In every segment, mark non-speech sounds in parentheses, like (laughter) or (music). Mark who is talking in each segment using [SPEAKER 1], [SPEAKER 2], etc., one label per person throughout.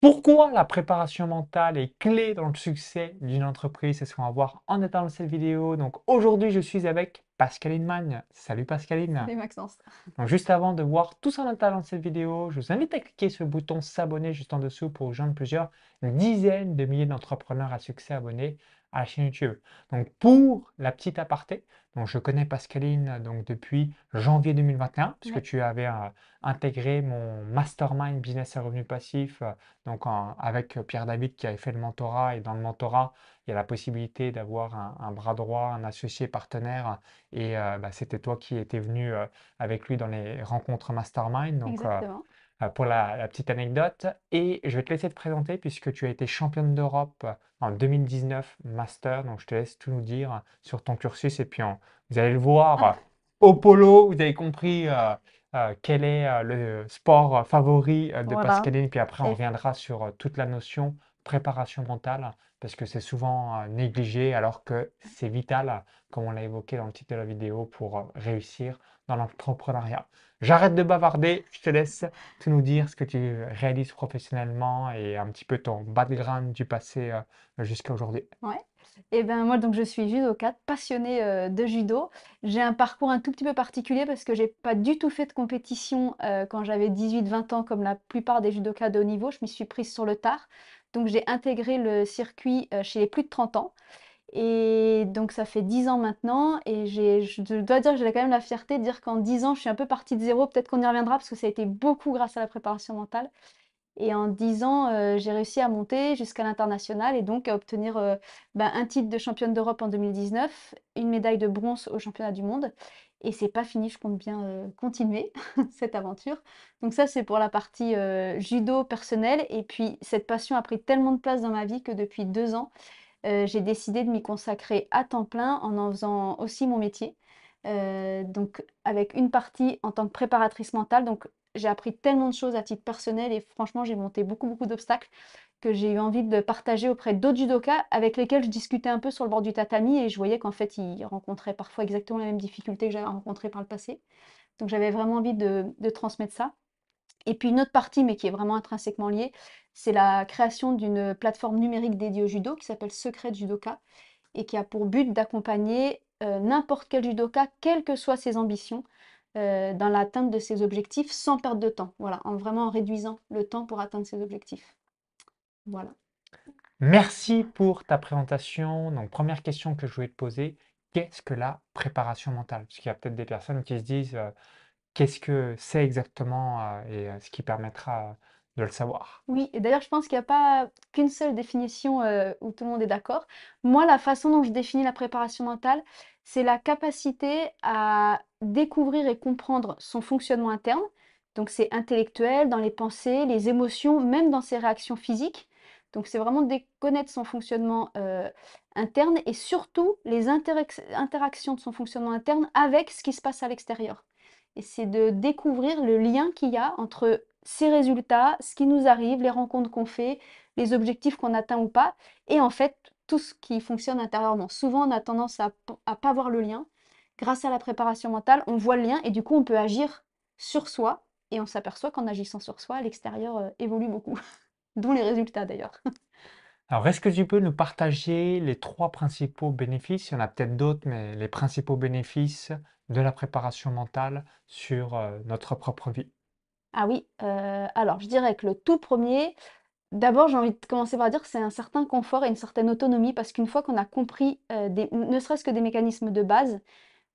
[SPEAKER 1] Pourquoi la préparation mentale est clé dans le succès d'une entreprise? C'est ce qu'on va voir en étant dans cette vidéo. Donc aujourd'hui, je suis avec Pascaline Magne. Salut Pascaline.
[SPEAKER 2] Salut Maxence.
[SPEAKER 1] Donc juste avant de voir tout ça en détail dans cette vidéo, je vous invite à cliquer sur le bouton s'abonner juste en dessous pour rejoindre plusieurs dizaines de milliers d'entrepreneurs à succès abonnés à la chaîne YouTube. Donc pour la petite aparté, donc je connais Pascaline donc depuis janvier 2021 puisque tu avais euh, intégré mon mastermind business et revenus passifs euh, donc avec Pierre David qui avait fait le mentorat et dans le mentorat il y a la possibilité d'avoir un, bras droit, un associé partenaire et euh, bah, c'était toi qui étais venu avec lui dans les rencontres mastermind donc
[SPEAKER 2] Exactement.
[SPEAKER 1] Euh, pour la, petite anecdote. Et je vais te laisser te présenter puisque tu as été championne d'Europe en 2019 Master. Donc je te laisse tout nous dire sur ton cursus. Et puis vous allez le voir
[SPEAKER 2] ah.
[SPEAKER 1] au polo. Vous avez compris euh, euh, quel est le sport favori de Pascaline. Puis après, on reviendra sur toute la notion préparation mentale parce que c'est souvent négligé alors que c'est vital, comme on l'a évoqué dans le titre de la vidéo, pour réussir dans l'entrepreneuriat. J'arrête de bavarder, je te laisse tout nous dire ce que tu réalises professionnellement et un petit peu ton background du passé euh, jusqu'à aujourd'hui.
[SPEAKER 2] Ouais. Et eh ben moi donc je suis judoka, passionnée euh, de judo. J'ai un parcours un tout petit peu particulier parce que j'ai pas du tout fait de compétition euh, quand j'avais 18-20 ans comme la plupart des judokas de haut niveau. Je m'y suis prise sur le tard. Donc j'ai intégré le circuit chez les plus de 30 ans. Et donc ça fait 10 ans maintenant et je dois dire que j'ai quand même la fierté de dire qu'en 10 ans, je suis un peu partie de zéro. Peut-être qu'on y reviendra parce que ça a été beaucoup grâce à la préparation mentale. Et en 10 ans, euh, j'ai réussi à monter jusqu'à l'international et donc à obtenir euh, ben, un titre de championne d'Europe en 2019, une médaille de bronze au championnat du monde. Et c'est pas fini, je compte bien euh, continuer (laughs) cette aventure. Donc ça, c'est pour la partie judo personnelle. Et puis cette passion a pris tellement de place dans ma vie que depuis deux ans, euh, j'ai décidé de m'y consacrer à temps plein en en faisant aussi mon métier. Euh, donc avec une partie en tant que préparatrice mentale. Donc j'ai appris tellement de choses à titre personnel et franchement j'ai monté beaucoup beaucoup d'obstacles que j'ai eu envie de partager auprès d'autres judokas avec lesquels je discutais un peu sur le bord du tatami et je voyais qu'en fait ils rencontraient parfois exactement les mêmes difficultés que j'avais rencontrées par le passé. Donc j'avais vraiment envie de, de transmettre ça. Et puis une autre partie, mais qui est vraiment intrinsèquement liée, c'est la création d'une plateforme numérique dédiée au judo qui s'appelle Secret Judoka et qui a pour but d'accompagner euh, n'importe quel judoka, quelles que soient ses ambitions, euh, dans l'atteinte de ses objectifs sans perdre de temps. Voilà, en vraiment réduisant le temps pour atteindre ses objectifs. Voilà.
[SPEAKER 1] Merci pour ta présentation. Donc, première question que je voulais te poser, qu'est-ce que la préparation mentale? Parce qu'il y a peut-être des personnes qui se disent euh, qu'est-ce que c'est exactement et ce qui permettra de le savoir?
[SPEAKER 2] Oui, et d'ailleurs, je pense qu'il n'y a pas qu'une seule définition euh, où tout le monde est d'accord. Moi, la façon dont je définis la préparation mentale, c'est la capacité à découvrir et comprendre son fonctionnement interne. Donc, c'est intellectuel, dans les pensées, les émotions, même dans ses réactions physiques. Donc, c'est vraiment de connaître son fonctionnement euh, interne et surtout les interactions de son fonctionnement interne avec ce qui se passe à l'extérieur. Et c'est de découvrir le lien qu'il y a entre ces résultats, ce qui nous arrive, les rencontres qu'on fait, les objectifs qu'on atteint ou pas, et en fait tout ce qui fonctionne intérieurement. Souvent on a tendance à ne pas voir le lien. Grâce à la préparation mentale, on voit le lien et du coup on peut agir sur soi et on s'aperçoit qu'en agissant sur soi, l'extérieur euh, évolue beaucoup. (laughs) D'où les résultats d'ailleurs. (laughs)
[SPEAKER 1] Alors, est-ce que tu peux nous partager les trois principaux bénéfices, il y en a peut-être d'autres, mais les principaux bénéfices de la préparation mentale sur euh, notre propre vie?
[SPEAKER 2] Ah oui, euh, alors je dirais que le tout premier, d'abord j'ai envie de commencer par dire que c'est un certain confort et une certaine autonomie parce qu'une fois qu'on a compris, euh, ne serait-ce que des mécanismes de base,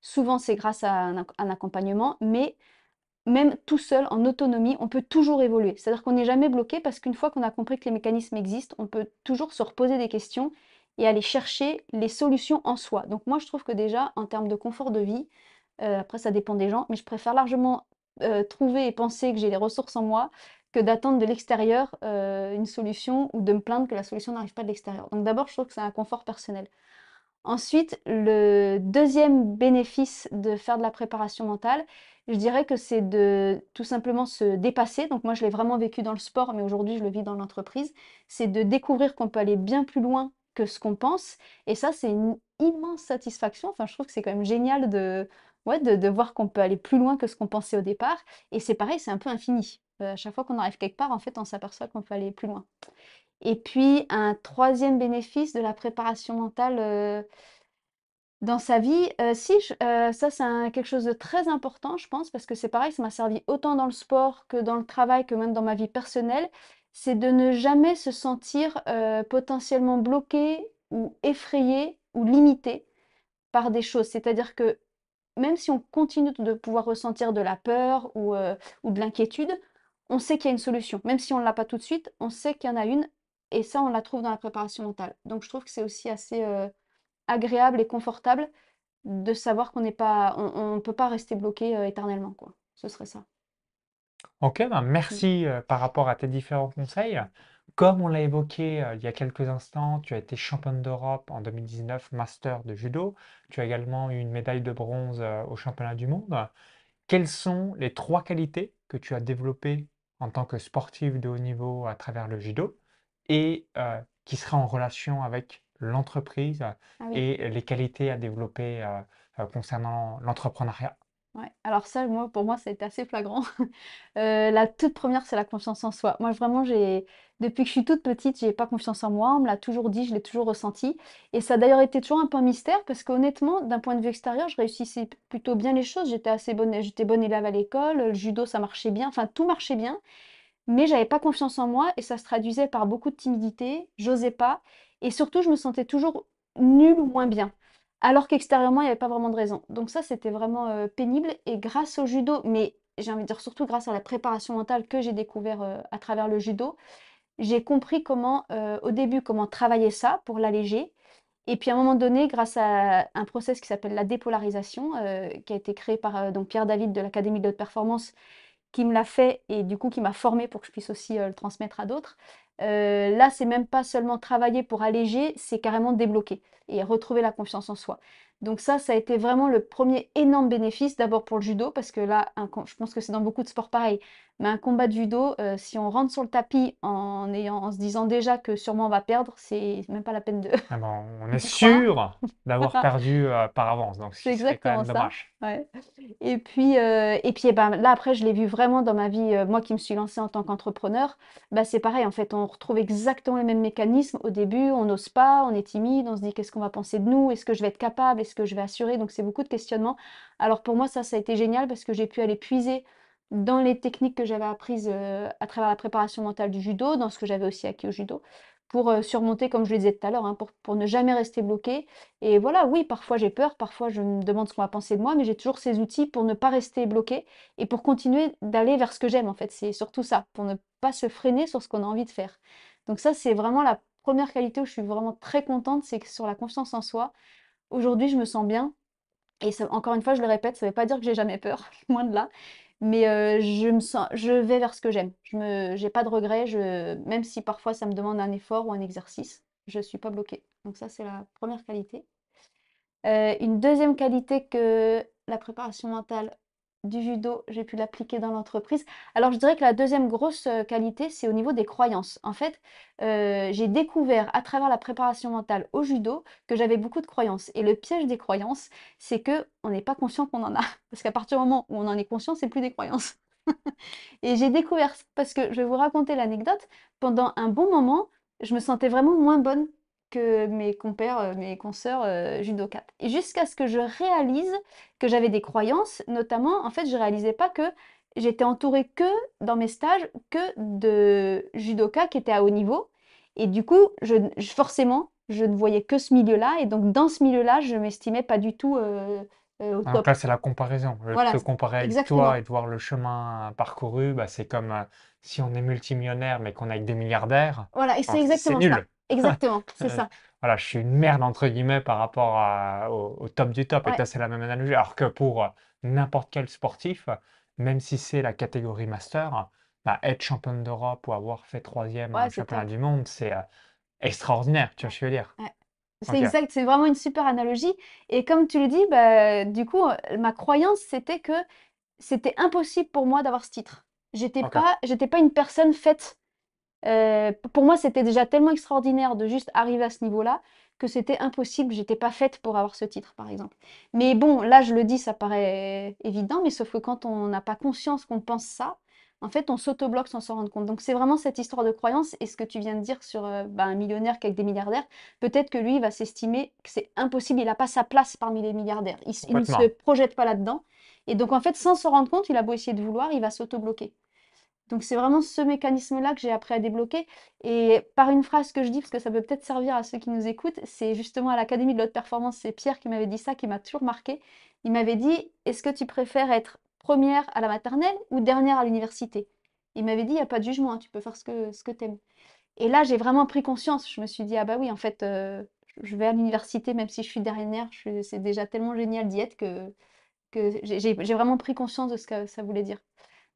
[SPEAKER 2] souvent c'est grâce à un accompagnement, mais même tout seul, en autonomie, on peut toujours évoluer. C'est-à-dire qu'on n'est jamais bloqué parce qu'une fois qu'on a compris que les mécanismes existent, on peut toujours se reposer des questions et aller chercher les solutions en soi. Donc moi je trouve que déjà en termes de confort de vie, euh, après ça dépend des gens, mais je préfère largement euh, trouver et penser que j'ai les ressources en moi que d'attendre de l'extérieur euh, une solution ou de me plaindre que la solution n'arrive pas de l'extérieur. Donc d'abord, je trouve que c'est un confort personnel. Ensuite, le deuxième bénéfice de faire de la préparation mentale, je dirais que c'est de tout simplement se dépasser. Donc moi, je l'ai vraiment vécu dans le sport, mais aujourd'hui, je le vis dans l'entreprise. C'est de découvrir qu'on peut aller bien plus loin que ce qu'on pense. Et ça, c'est une immense satisfaction. Enfin, je trouve que c'est quand même génial de, voir qu'on peut aller plus loin que ce qu'on pensait au départ. Et c'est pareil, c'est un peu infini. à chaque fois qu'on arrive quelque part, en fait, on s'aperçoit qu'on peut aller plus loin. Et puis un troisième bénéfice de la préparation mentale, dans sa vie, si ça c'est quelque chose de très important, je pense, parce que c'est pareil, ça m'a servi autant dans le sport que dans le travail, que même dans ma vie personnelle. C'est de ne jamais se sentir, potentiellement bloqué ou effrayé ou limité par des choses. C'est-à-dire que même si on continue de pouvoir ressentir de la peur ou, ou de l'inquiétude, on sait qu'il y a une solution. Même si on ne l'a pas tout de suite, on sait qu'il y en a une et ça, on la trouve dans la préparation mentale. Donc je trouve que c'est aussi assez, agréable et confortable de savoir qu'on n'est pas on peut pas rester bloqué, éternellement, quoi. Ce serait ça.
[SPEAKER 1] OK, ben, merci, par rapport à tes différents conseils. Comme on l'a évoqué, il y a quelques instants, tu as été championne d'Europe en 2019 master de judo. Tu as également eu une médaille de bronze, au championnat du monde. Quelles sont les trois qualités que tu as développées en tant que sportive de haut niveau à travers le judo et qui seraient en relation avec l'entreprise
[SPEAKER 2] Ah oui.
[SPEAKER 1] et les qualités à développer, concernant l'entrepreneuriat?
[SPEAKER 2] Ouais, alors ça, moi, pour moi, ça a été assez flagrant. (laughs) La toute première, c'est la confiance en soi. Moi, vraiment, j'ai depuis que je suis toute petite, j'ai pas confiance en moi. On me l'a toujours dit, je l'ai toujours ressenti et ça a d'ailleurs été toujours un peu un mystère parce qu'honnêtement, d'un point de vue extérieur, je réussissais plutôt bien les choses. J'étais assez bonne j'étais bonne élève à l'école, le judo, ça marchait bien, enfin tout marchait bien, mais j'avais pas confiance en moi et ça se traduisait par beaucoup de timidité, j'osais pas et surtout, je me sentais toujours nulle ou moins bien. Alors qu'extérieurement, il y avait pas vraiment de raison. Donc ça, c'était vraiment, heu, pénible et grâce au judo, mais j'ai envie de dire surtout grâce à la préparation mentale que j'ai découvert, heu, à travers le judo, j'ai compris comment, heu, au début, comment travailler ça pour l'alléger et puis à un moment donné, grâce à un process qui s'appelle la dépolarisation, qui a été créé par, donc Pierre David de l'Académie de haute performance qui me l'a fait et du coup qui m'a formée pour que je puisse aussi, heu, le transmettre à d'autres. Heu, là, c'est même pas seulement travailler pour alléger, c'est carrément débloquer et retrouver la confiance en soi. Donc ça, ça a été vraiment le premier énorme bénéfice, d'abord pour le judo parce que là, je pense que c'est dans beaucoup de sports pareil, mais un combat de judo, heu, si on rentre sur le tapis en ayant en se disant déjà que sûrement on va perdre, c'est même pas la peine de
[SPEAKER 1] Ah ben, (laughs) on est sûr d'avoir (laughs) perdu, heu, par avance, donc
[SPEAKER 2] C'est
[SPEAKER 1] serait quand
[SPEAKER 2] exactement
[SPEAKER 1] même
[SPEAKER 2] ça, ouais et puis, heu et puis, et ben, là, après, je l'ai vu vraiment dans ma vie, moi qui me suis lancée en tant qu'entrepreneur, bah, c'est pareil, en fait, on retrouve exactement les mêmes mécanismes. Au début, on n'ose pas, on est timide, on se dit: «Qu'est-ce qu'on va penser de nous? Est-ce que je vais être capable? Est-ce que je vais assurer?» donc c'est beaucoup de questionnements. Alors pour moi, ça, ça a été génial parce que j'ai pu aller puiser dans les techniques que j'avais apprises, heu, à travers la préparation mentale du judo, dans ce que j'avais aussi acquis au judo, pour, heu, surmonter, comme je le disais tout à l'heure, hein, pour pour ne jamais rester bloquée et voilà, oui, parfois j'ai peur, parfois je me demande ce qu'on va penser de moi, mais j'ai toujours ces outils pour ne pas rester bloquée et pour continuer d'aller vers ce que j'aime, en fait. C'est surtout ça, pour ne pas se freiner sur ce qu'on a envie de faire. Donc ça, c'est vraiment la première qualité où je suis vraiment très contente, c'est que sur la confiance en soi, aujourd'hui, je me sens bien et encore une fois, je le répète, ça veut pas dire que j'ai jamais peur, (laughs) loin de là, mais heu, je me sens je vais vers ce que j'aime. Je me j'ai pas de regrets, même si parfois ça me demande un effort ou un exercice, je suis pas bloquée. Donc ça, c'est la première qualité. Heu, une deuxième qualité que la préparation mentale du judo, j'ai pu l'appliquer dans l'entreprise. Alors je dirais que la deuxième grosse, heu, qualité, c'est au niveau des croyances. En fait, heu, j'ai découvert à travers la préparation mentale au judo que j'avais beaucoup de croyances et le piège des croyances, c'est qu'on n'est pas conscient qu'on en a. (laughs) Parce qu'à partir du moment où on en est conscient, c'est plus des croyances (laughs) et j'ai découvert parce que je vais vous raconter l'anecdote, pendant un bon moment, je me sentais vraiment moins bonne que mes compères, heu, mes judokates et jusqu'à ce que je réalise que j'avais des croyances, notamment, en fait, je réalisais pas que j'étais entourée que, dans mes stages, que de judokas qui étaient à haut niveau et du coup, je forcément, je ne voyais que ce milieu-là et donc dans ce milieu-là, je m'estimais pas du tout, au
[SPEAKER 1] Ah donc
[SPEAKER 2] top.
[SPEAKER 1] là, c'est la comparaison.
[SPEAKER 2] Voilà,
[SPEAKER 1] te comparer avec toi
[SPEAKER 2] exactement.
[SPEAKER 1] et de voir le chemin parcouru, bah, c'est comme, si on est multimillionnaire, mais qu'on est avec des milliardaires,
[SPEAKER 2] Voilà et c'est
[SPEAKER 1] c'est
[SPEAKER 2] exactement ça. Exactement, c'est
[SPEAKER 1] Heu,
[SPEAKER 2] ça.
[SPEAKER 1] voilà, «Je suis une merde» entre guillemets par rapport à au au top du top et toi, c'est la même analogie. Alors que pour, heu, n'importe quel sportif, même si c'est la catégorie master, bah, être championne d'Europe ou avoir fait 3e à un
[SPEAKER 2] Ouais, c'est
[SPEAKER 1] championnat
[SPEAKER 2] top.
[SPEAKER 1] du monde, c'est, heu, extraordinaire. Tu vois ce que je veux dire?
[SPEAKER 2] ouais. C'est exact, c'est vraiment une super analogie et comme tu le dis, bah, du coup, ma croyance, c'était que c'était impossible pour moi d'avoir ce titre. J'étais
[SPEAKER 1] OK.
[SPEAKER 2] pas j'étais pas une personne faite, heu, p pour moi, c'était déjà tellement extraordinaire de juste arriver à ce niveau-là, que c'était impossible, j'étais pas faite pour avoir ce titre, par exemple. Mais bon, là, je le dis, ça paraît évident, mais sauf que quand on n'a pas conscience qu'on pense ça, en fait, on s'auto-bloque sans s'en rendre compte. Donc c'est vraiment cette histoire de croyance et ce que tu viens de dire sur, bah, un millionnaire qui est avec des milliardaires, peut-être que lui, il va s'estimer que c'est impossible, il a pas sa place parmi les milliardaires. Il il ne se projette pas là-dedans et donc en fait, sans s'en rendre compte, il a beau essayer de vouloir, il va s'auto-bloquer. Donc c'est vraiment ce mécanisme-là que j'ai appris à débloquer. Et par une phrase que je dis, parce que ça peut peut-être servir à ceux qui nous écoutent, c'est justement à l'Académie de l'Haute Performance, c'est Pierre qui m'avait dit ça, qui m'a toujours marqué. Il m'avait dit, est-ce que tu préfères être première à la maternelle ou dernière à l'université? Il m'avait dit, il n'y a pas de jugement, hein, tu peux faire ce que, tu aimes. Et là, j'ai vraiment pris conscience. Je me suis dit, ah bah oui, en fait, euh, je vais à l'université, même si je suis dernière, c'est déjà tellement génial d'y être que j'ai vraiment pris conscience de ce que ça voulait dire.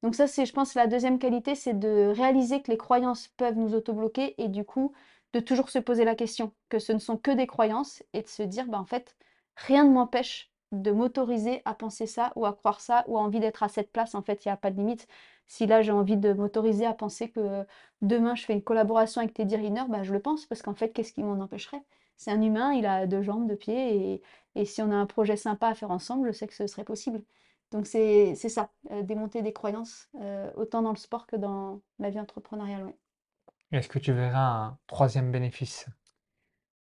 [SPEAKER 2] Donc ça, c'est, je pense, la deuxième qualité, c'est de réaliser que les croyances peuvent nous autobloquer et du coup, de toujours se poser la question que ce ne sont que des croyances et de se dire, bah, en fait, rien ne m'empêche de m'autoriser à penser ça ou à croire ça ou à envie d'être à cette place. En fait, il n'y a pas de limite. Si là, j'ai envie de m'autoriser à penser que demain, je fais une collaboration avec Teddy Riner, bah, je le pense parce qu'en fait, qu'est-ce qui m'en empêcherait? C'est un humain, il a deux jambes, deux pieds et, et si on a un projet sympa à faire ensemble, je sais que ce serait possible. Donc c'est ça, euh, démonter des croyances, euh, autant dans le sport que dans la vie entrepreneuriale.
[SPEAKER 1] Est-ce que tu verras un troisième bénéfice?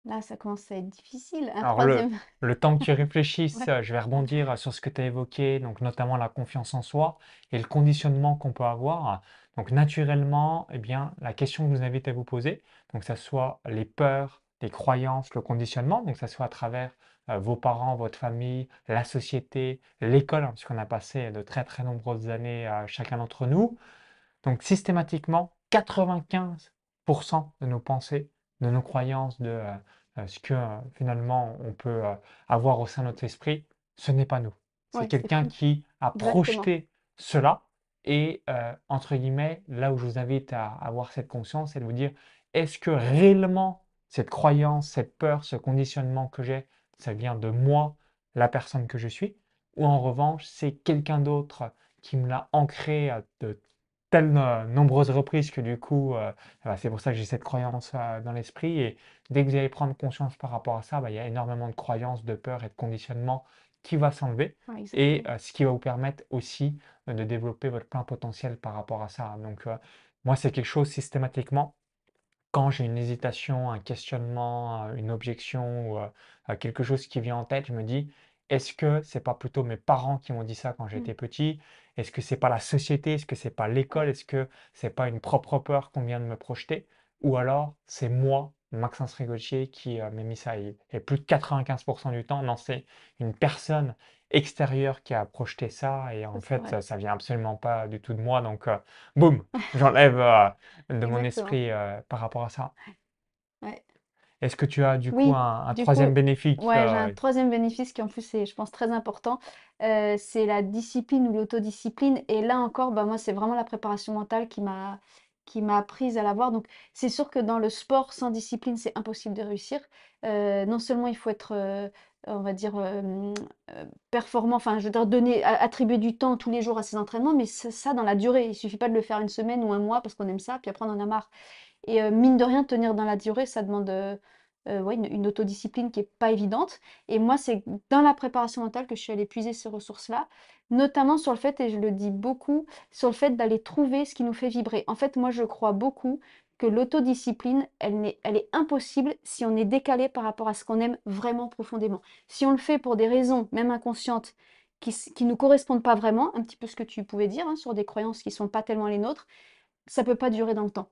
[SPEAKER 2] Là, ça commence à être difficile. Un
[SPEAKER 1] Alors le, (laughs) le temps que tu réfléchisses, je vais rebondir sur ce que tu as évoqué, donc notamment la confiance en soi et le conditionnement qu'on peut avoir. Donc naturellement, eh bien, la question que je vous invite à vous poser, donc que ce soit les peurs, les croyances, le conditionnement, donc que ce soit à travers vos parents, votre famille, la société, l'école, hein, puisqu'on a passé de très très nombreuses années à chacun d'entre nous. Donc systématiquement, 95% de nos pensées, de nos croyances, de euh, euh, ce que finalement on peut avoir au sein de notre esprit, ce n'est pas nous. C'est quelqu'un qui a projeté cela. Et entre guillemets, là où je vous invite à avoir cette conscience, c'est de vous dire, est-ce que réellement cette croyance, cette peur, ce conditionnement que j'ai, ça vient de moi, la personne que je suis, ou en revanche, c'est quelqu'un d'autre qui me l'a ancré à de telles euh, nombreuses reprises que du coup, euh, bah, c'est pour ça que j'ai cette croyance euh, dans l'esprit. Et dès que vous allez prendre conscience par rapport à ça, bah, il y a énormément de croyances, de peur et de conditionnement qui va s'enlever. et ce qui va vous permettre aussi de développer votre plein potentiel par rapport à ça. Donc, moi, c'est quelque chose systématiquement quand j'ai une hésitation, un questionnement, une objection ou quelque chose qui vient en tête, je me dis, est-ce que c'est pas plutôt mes parents qui m'ont dit ça quand mmh. j'étais petit? Est-ce que c'est pas la société? Est-ce que c'est pas l'école? Est-ce que c'est pas une propre peur qu'on vient de me projeter? Ou alors c'est moi, Maxence Rigotier, qui m'a mis ça et, et plus de 95% du temps, non, c'est une personne extérieur qui a projeté ça et en fait ça, ça vient absolument pas du tout de moi donc euh, boum j'enlève euh, de mon esprit euh, par rapport à ça
[SPEAKER 2] Ouais.
[SPEAKER 1] est-ce que tu as du coup un, troisième bénéfice
[SPEAKER 2] ouais, j'ai un troisième bénéfice qui en plus est, je pense, très important. c'est la discipline ou l'autodiscipline. Et là encore, bah, moi, c'est vraiment la préparation mentale qui m'a qui m'a apprise à l'avoir. Donc, c'est sûr que dans le sport, sans discipline, c'est impossible de réussir. non seulement il faut être on va dire, performant, enfin, je veux dire, donner, attribuer du temps tous les jours à ses entraînements, mais ça, dans la durée. Il suffit pas de le faire une semaine ou un mois parce qu'on aime ça, puis après on en a marre. Et mine de rien, tenir dans la durée, ça demande une, autodiscipline qui est pas évidente. Et moi, c'est dans la préparation mentale que je suis allée puiser ces ressources-là, notamment sur le fait, et je le dis beaucoup, sur le fait d'aller trouver ce qui nous fait vibrer. En fait, moi, je crois beaucoup que l'autodiscipline, elle est impossible si on est décalé par rapport à ce qu'on aime vraiment profondément. Si on le fait pour des raisons, même inconscientes, qui ne nous correspondent pas vraiment, un petit peu ce que tu pouvais dire, hein, sur des croyances qui ne sont pas tellement les nôtres, ça ne peut pas durer dans le temps.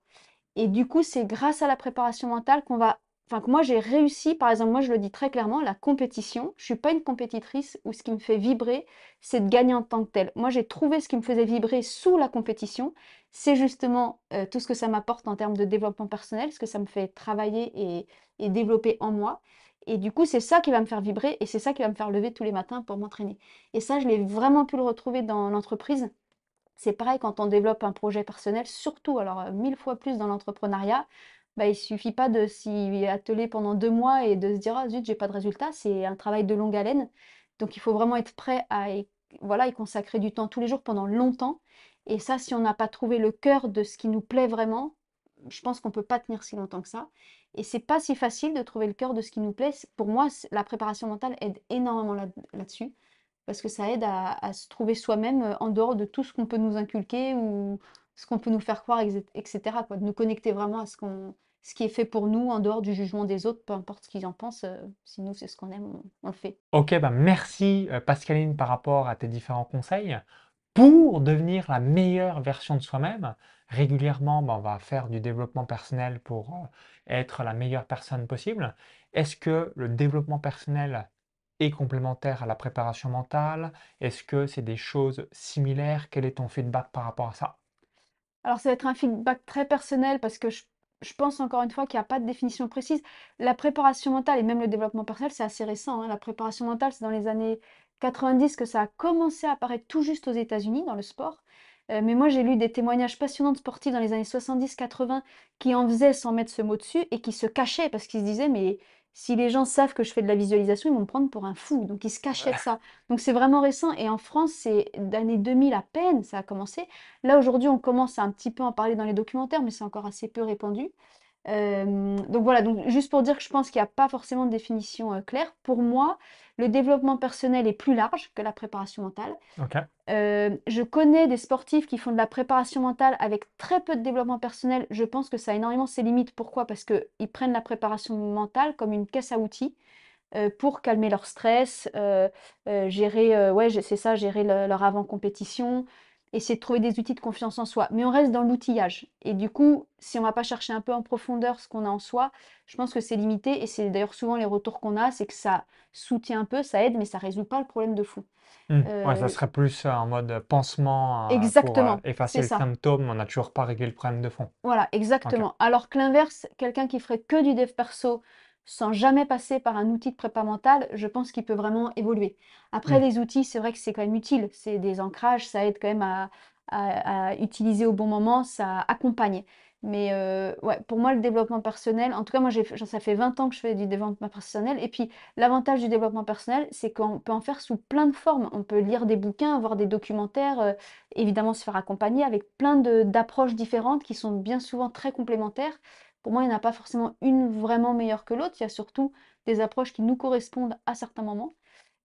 [SPEAKER 2] Et du coup, c'est grâce à la préparation mentale qu'on va enfin que moi j'ai réussi, par exemple, moi je le dis très clairement, la compétition, je suis pas une compétitrice où ce qui me fait vibrer, c'est de gagner en tant que tel. Moi j'ai trouvé ce qui me faisait vibrer sous la compétition, c'est justement euh, tout ce que ça m'apporte en termes de développement personnel, ce que ça me fait travailler et, et développer en moi. Et du coup, c'est ça qui va me faire vibrer et c'est ça qui va me faire lever tous les matins pour m'entraîner. Et ça, je l'ai vraiment pu le retrouver dans l'entreprise. C'est pareil quand on développe un projet personnel, surtout, alors euh, mille fois plus dans l'entrepreneuriat, bah, il suffit pas de s'y atteler pendant deux mois et de se dire: «Ah zut, j'ai pas de résultat». C'est un travail de longue haleine. Donc il faut vraiment être prêt à y voilà, y consacrer du temps tous les jours pendant longtemps et ça, si on n'a pas trouvé le cœur de ce qui nous plaît vraiment, je pense qu'on peut pas tenir si longtemps que ça et c'est pas si facile de trouver le cœur de ce qui nous plaît. pour moi, la préparation mentale aide énormément là là-dessus. parce que ça aide à se trouver soi-même, heu, en dehors de tout ce qu'on peut nous inculquer ou ce qu'on peut nous faire croire ex et cetera quoi. De nous connecter vraiment à ce qu'on ce qui est fait pour nous en dehors du jugement des autres, peu importe ce qu'ils en pensent, heu, si nous c'est ce qu'on aime, on le fait.
[SPEAKER 1] OK, bah, merci, heu, Pascaline par rapport à tes différents conseils. Pour devenir la meilleure version de soi-même, régulièrement, bah, on va faire du développement personnel pour, heu, être la meilleure personne possible. Est-ce que le développement personnel est complémentaire à la préparation mentale? Est-ce que c'est des choses similaires? Quel est ton feedback par rapport à ça?
[SPEAKER 2] Alors ça va être un feedback très personnel parce que je pense encore une fois qu'il y a pas de définition précise. La préparation mentale et même le développement personnel, c'est assez récent, hein. La préparation mentale, c'est dans les années 90 que ça a commencé à apparaître tout juste aux États-Unis dans le sport. Heu, mais moi j'ai lu des témoignages passionnants de sportifs dans les années 70-80 qui en faisaient sans mettre ce mot dessus et qui se cachaient parce qu'ils se disaient: «Mais si les gens savent que je fais de la visualisation, ils vont me prendre pour un fou». Donc ils se cachaient de ça. Donc c'est vraiment récent et en France, c'est d'année 2000 à peine, ça a commencé. Là aujourd'hui, on commence à un petit peu en parler dans les documentaires, mais c'est encore assez peu répandu. Hem, donc voilà, donc juste pour dire que je pense qu'il y a pas forcément de définition, heu, claire. Pour moi, le développement personnel est plus large que la préparation mentale. Heu, je connais des sportifs qui font de la préparation mentale avec très peu de développement personnel. Je pense que ça a énormément ses limites. Pourquoi? Parce qu'ils prennent la préparation mentale comme une caisse à outils, pour calmer leur stress, gérer, ouais, c'est ça, gérer le leur avant compétition, essayer de trouver des outils de confiance en soi. Mais on reste dans l'outillage et du coup, si on va pas chercher un peu en profondeur ce qu'on a en soi, je pense que c'est limité et c'est d'ailleurs souvent les retours qu'on a, c'est que ça soutient un peu, ça aide, mais ça résout pas le problème de fond.
[SPEAKER 1] Mmh. Ouais, ça serait plus, heu, en mode pansement, pour, heu,
[SPEAKER 2] exactement,
[SPEAKER 1] effacer
[SPEAKER 2] c'est
[SPEAKER 1] le
[SPEAKER 2] ça.
[SPEAKER 1] symptôme, mais on n'a toujours pas réglé le problème de fond.
[SPEAKER 2] Voilà, exactement. Alors que l'inverse, quelqu'un qui ferait que du dev perso sans jamais passer par un outil de prépa mentale, je pense qu'il peut vraiment évoluer. Après,
[SPEAKER 1] Mmh.
[SPEAKER 2] les outils, c'est vrai que c'est quand même utile. C'est des ancrages, ça aide quand même à, à- à utiliser au bon moment, ça accompagne. Mais euh, ouais, pour moi, le développement personnel, en tout cas, moi, ça fait 20 ans que je fais du développement personnel. Et puis, l'avantage du développement personnel, c'est qu'on peut en faire sous plein de formes. On peut lire des bouquins, voir des documentaires, euh, évidemment se faire accompagner avec plein d'approches différentes qui sont bien souvent très complémentaires. Pour moi, il n'y en a pas forcément une vraiment meilleure que l'autre. Il y a surtout des approches qui nous correspondent à certains moments.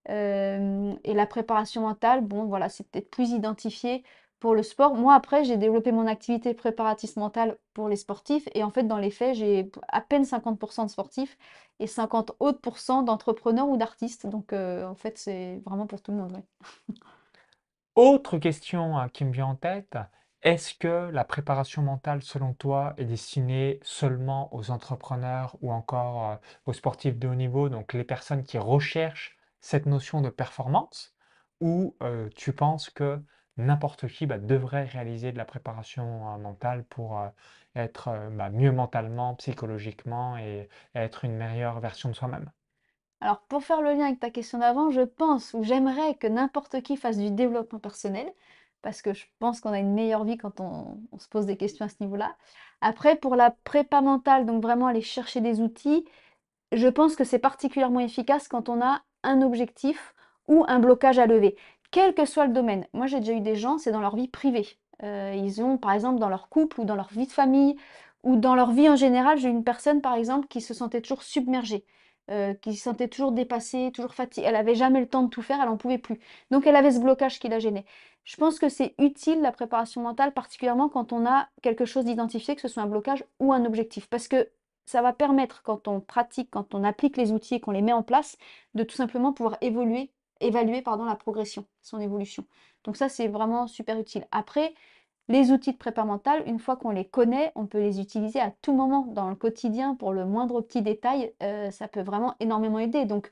[SPEAKER 2] Hem et la préparation mentale, bon voilà, c'est peut-être plus identifié pour le sport. Moi, après, j'ai développé mon activité préparatrice mentale pour les sportifs et en fait, dans les faits, j'ai à peine 50% de sportifs et 50 autres pourcents d'entrepreneurs ou d'artistes. Donc heu, en fait, c'est vraiment pour tout le monde.
[SPEAKER 1] Autre question, heu, qui me vient en tête, est-ce que la préparation mentale, selon toi, est destinée seulement aux entrepreneurs ou encore, heu, aux sportifs de haut niveau, donc les personnes qui recherchent cette notion de performance? Ou, heu, tu penses que n'importe qui, bah, devrait réaliser de la préparation, heu, mentale pour, être, bah, mieux mentalement, psychologiquement et être une meilleure version de soi-même?
[SPEAKER 2] Alors, pour faire le lien avec ta question d'avant, je pense ou j'aimerais que n'importe qui fasse du développement personnel, parce que je pense qu'on a une meilleure vie quand on, se pose des questions à ce niveau-là. Après, pour la prépa mentale, donc vraiment aller chercher des outils, je pense que c'est particulièrement efficace quand on a un objectif ou un blocage à lever, quel que soit le domaine. Moi, j'ai déjà eu des gens, c'est dans leur vie privée. Euh, ils ont, par exemple, dans leur couple ou dans leur vie de famille ou dans leur vie en général, j'ai une personne, par exemple, qui se sentait toujours submergée, euh, qui se sentait toujours dépassée, toujours fatiguée. Elle avait jamais le temps de tout faire, elle en pouvait plus. Donc, elle avait ce blocage qui la gênait. Je pense que c'est utile la préparation mentale, particulièrement quand on a quelque chose d'identifié, que ce soit un blocage ou un objectif. Parce que ça va permettre, quand on pratique, quand on applique les outils et qu'on les met en place, de tout simplement pouvoir évoluer, évaluer pardon, la progression, son évolution. Donc ça, c'est vraiment super utile. Après, les outils de prépa mentale, une fois qu'on les connaît, on peut les utiliser à tout moment dans le quotidien pour le moindre petit détail. euh, ça peut vraiment énormément aider. Donc,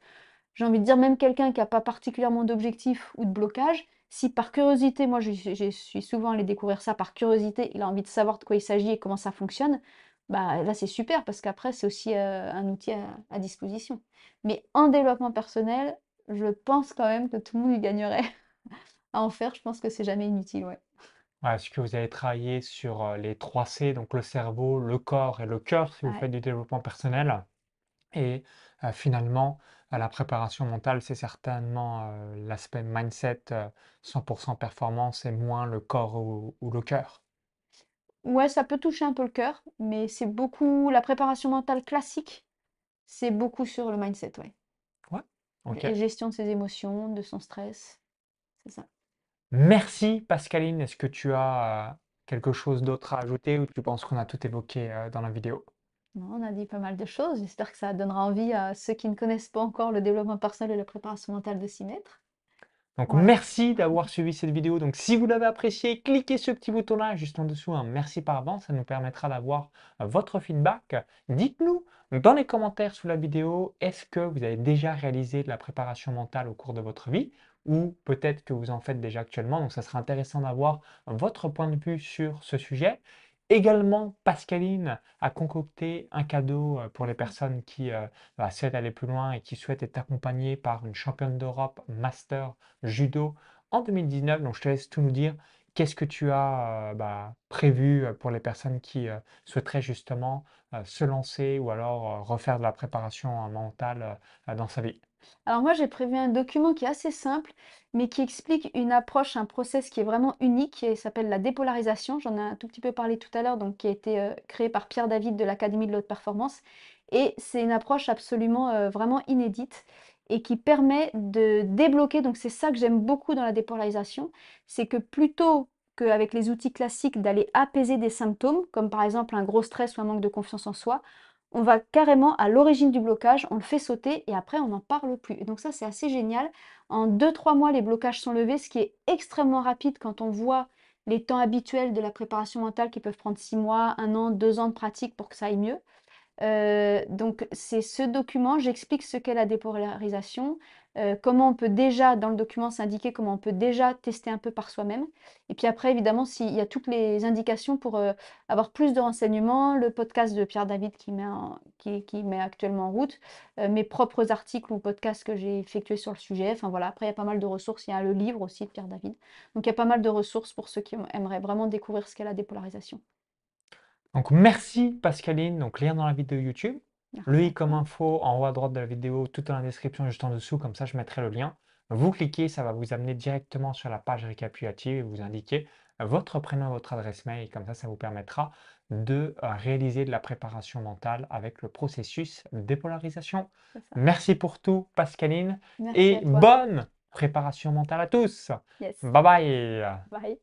[SPEAKER 2] j'ai envie de dire, même quelqu'un qui n'a pas particulièrement d'objectif ou de blocage, si par curiosité, moi je, suis souvent allée découvrir ça par curiosité, il a envie de savoir de quoi il s'agit et comment ça fonctionne, bah là c'est super parce qu'après c'est aussi euh, un outil à, à disposition. Mais en développement personnel, je pense quand même que tout le monde y gagnerait (laughs) à en faire. Je pense que c'est jamais inutile, ouais.
[SPEAKER 1] Ouais, est-ce que vous avez travaillé sur, heu, les 3 C, donc le cerveau, le corps et le cœur si vous
[SPEAKER 2] Ouais.
[SPEAKER 1] faites du développement personnel? Et heu, finalement, la préparation mentale, c'est certainement, heu, l'aspect mindset, heu, 100% performance et moins le corps ou ou le cœur.
[SPEAKER 2] Ouais, ça peut toucher un peu le cœur, mais c'est beaucoup la préparation mentale classique, c'est beaucoup sur le mindset, ouais.
[SPEAKER 1] Ouais. Ok.
[SPEAKER 2] Et gestion de ses émotions, de son stress, c'est ça.
[SPEAKER 1] Merci Pascaline. Est-ce que tu as euh, quelque chose d'autre à ajouter ou tu penses qu'on a tout évoqué euh, dans la vidéo?
[SPEAKER 2] Non, on a dit pas mal de choses. J'espère que ça donnera envie à ceux qui ne connaissent pas encore le développement personnel et la préparation mentale de s'y mettre.
[SPEAKER 1] Donc
[SPEAKER 2] Voilà.
[SPEAKER 1] merci d'avoir suivi cette vidéo. Donc si vous l'avez appréciée, cliquez ce petit bouton-là juste en dessous. un merci par avance, ça nous permettra d'avoir euh, votre feedback. Dites-nous dans les commentaires sous la vidéo, est-ce que vous avez déjà réalisé de la préparation mentale au cours de votre vie? Ou peut-être que vous en faites déjà actuellement. Donc ça sera intéressant d'avoir votre point de vue sur ce sujet. Également, Pascaline a concocté un cadeau euh, pour les personnes qui euh, bah, souhaitent aller plus loin et qui souhaitent être accompagnées par une championne d'Europe Master Judo en 2019. Donc je te laisse tout nous dire. Qu'est-ce que tu as euh, bah, prévu pour les personnes qui souhaiteraient justement se lancer ou alors refaire de la préparation mentale dans sa vie?
[SPEAKER 2] Alors moi, j'ai prévu un document qui est assez simple, mais qui explique une approche, un process qui est vraiment unique, qui s'appelle la dépolarisation. J'en ai un tout petit peu parlé tout à l'heure, donc qui a été euh, créé par Pierre David de l'Académie de l'Haute Performance. Et c'est une approche absolument euh, vraiment inédite et qui permet de débloquer. Donc c'est ça que j'aime beaucoup dans la dépolarisation, c'est que plutôt qu'avec les outils classiques d'aller apaiser des symptômes, comme par exemple un gros stress ou un manque de confiance en soi, on va carrément à l'origine du blocage, on le fait sauter et après on n'en parle plus. Donc ça c'est assez génial. En 2-3 mois les blocages sont levés, ce qui est extrêmement rapide quand on voit les temps habituels de la préparation mentale qui peuvent prendre 6 mois, 1 an, 2 ans de pratique pour que ça aille mieux. Euh, donc c'est ce document, j'explique ce qu'est la dépolarisation, euh, comment on peut déjà, dans le document, s'indiquer comment on peut déjà tester un peu par soi-même. Et puis après, évidemment, s'il y a toutes les indications pour euh, avoir plus de renseignements, le podcast de Pierre David qui met, qui, met actuellement en route, mes propres articles ou podcasts que j'ai effectués sur le sujet. Enfin voilà, après, il y a pas mal de ressources. Il y a le livre aussi de Pierre David. Donc il y a pas mal de ressources pour ceux qui aimeraient vraiment découvrir ce qu'est la dépolarisation.
[SPEAKER 1] Donc merci Pascaline, donc lien dans la vidéo YouTube. Le i comme info en haut à droite de la vidéo, tout dans la description juste en dessous, comme ça je mettrai le lien. Vous cliquez, ça va vous amener directement sur la page récapitulative et vous indiquer votre prénom et votre adresse mail. Comme ça, ça vous permettra de euh, réaliser de la préparation mentale avec le processus dépolarisation. Merci pour tout, Pascaline. et bonne préparation mentale à tous. Bye bye.
[SPEAKER 2] Bye.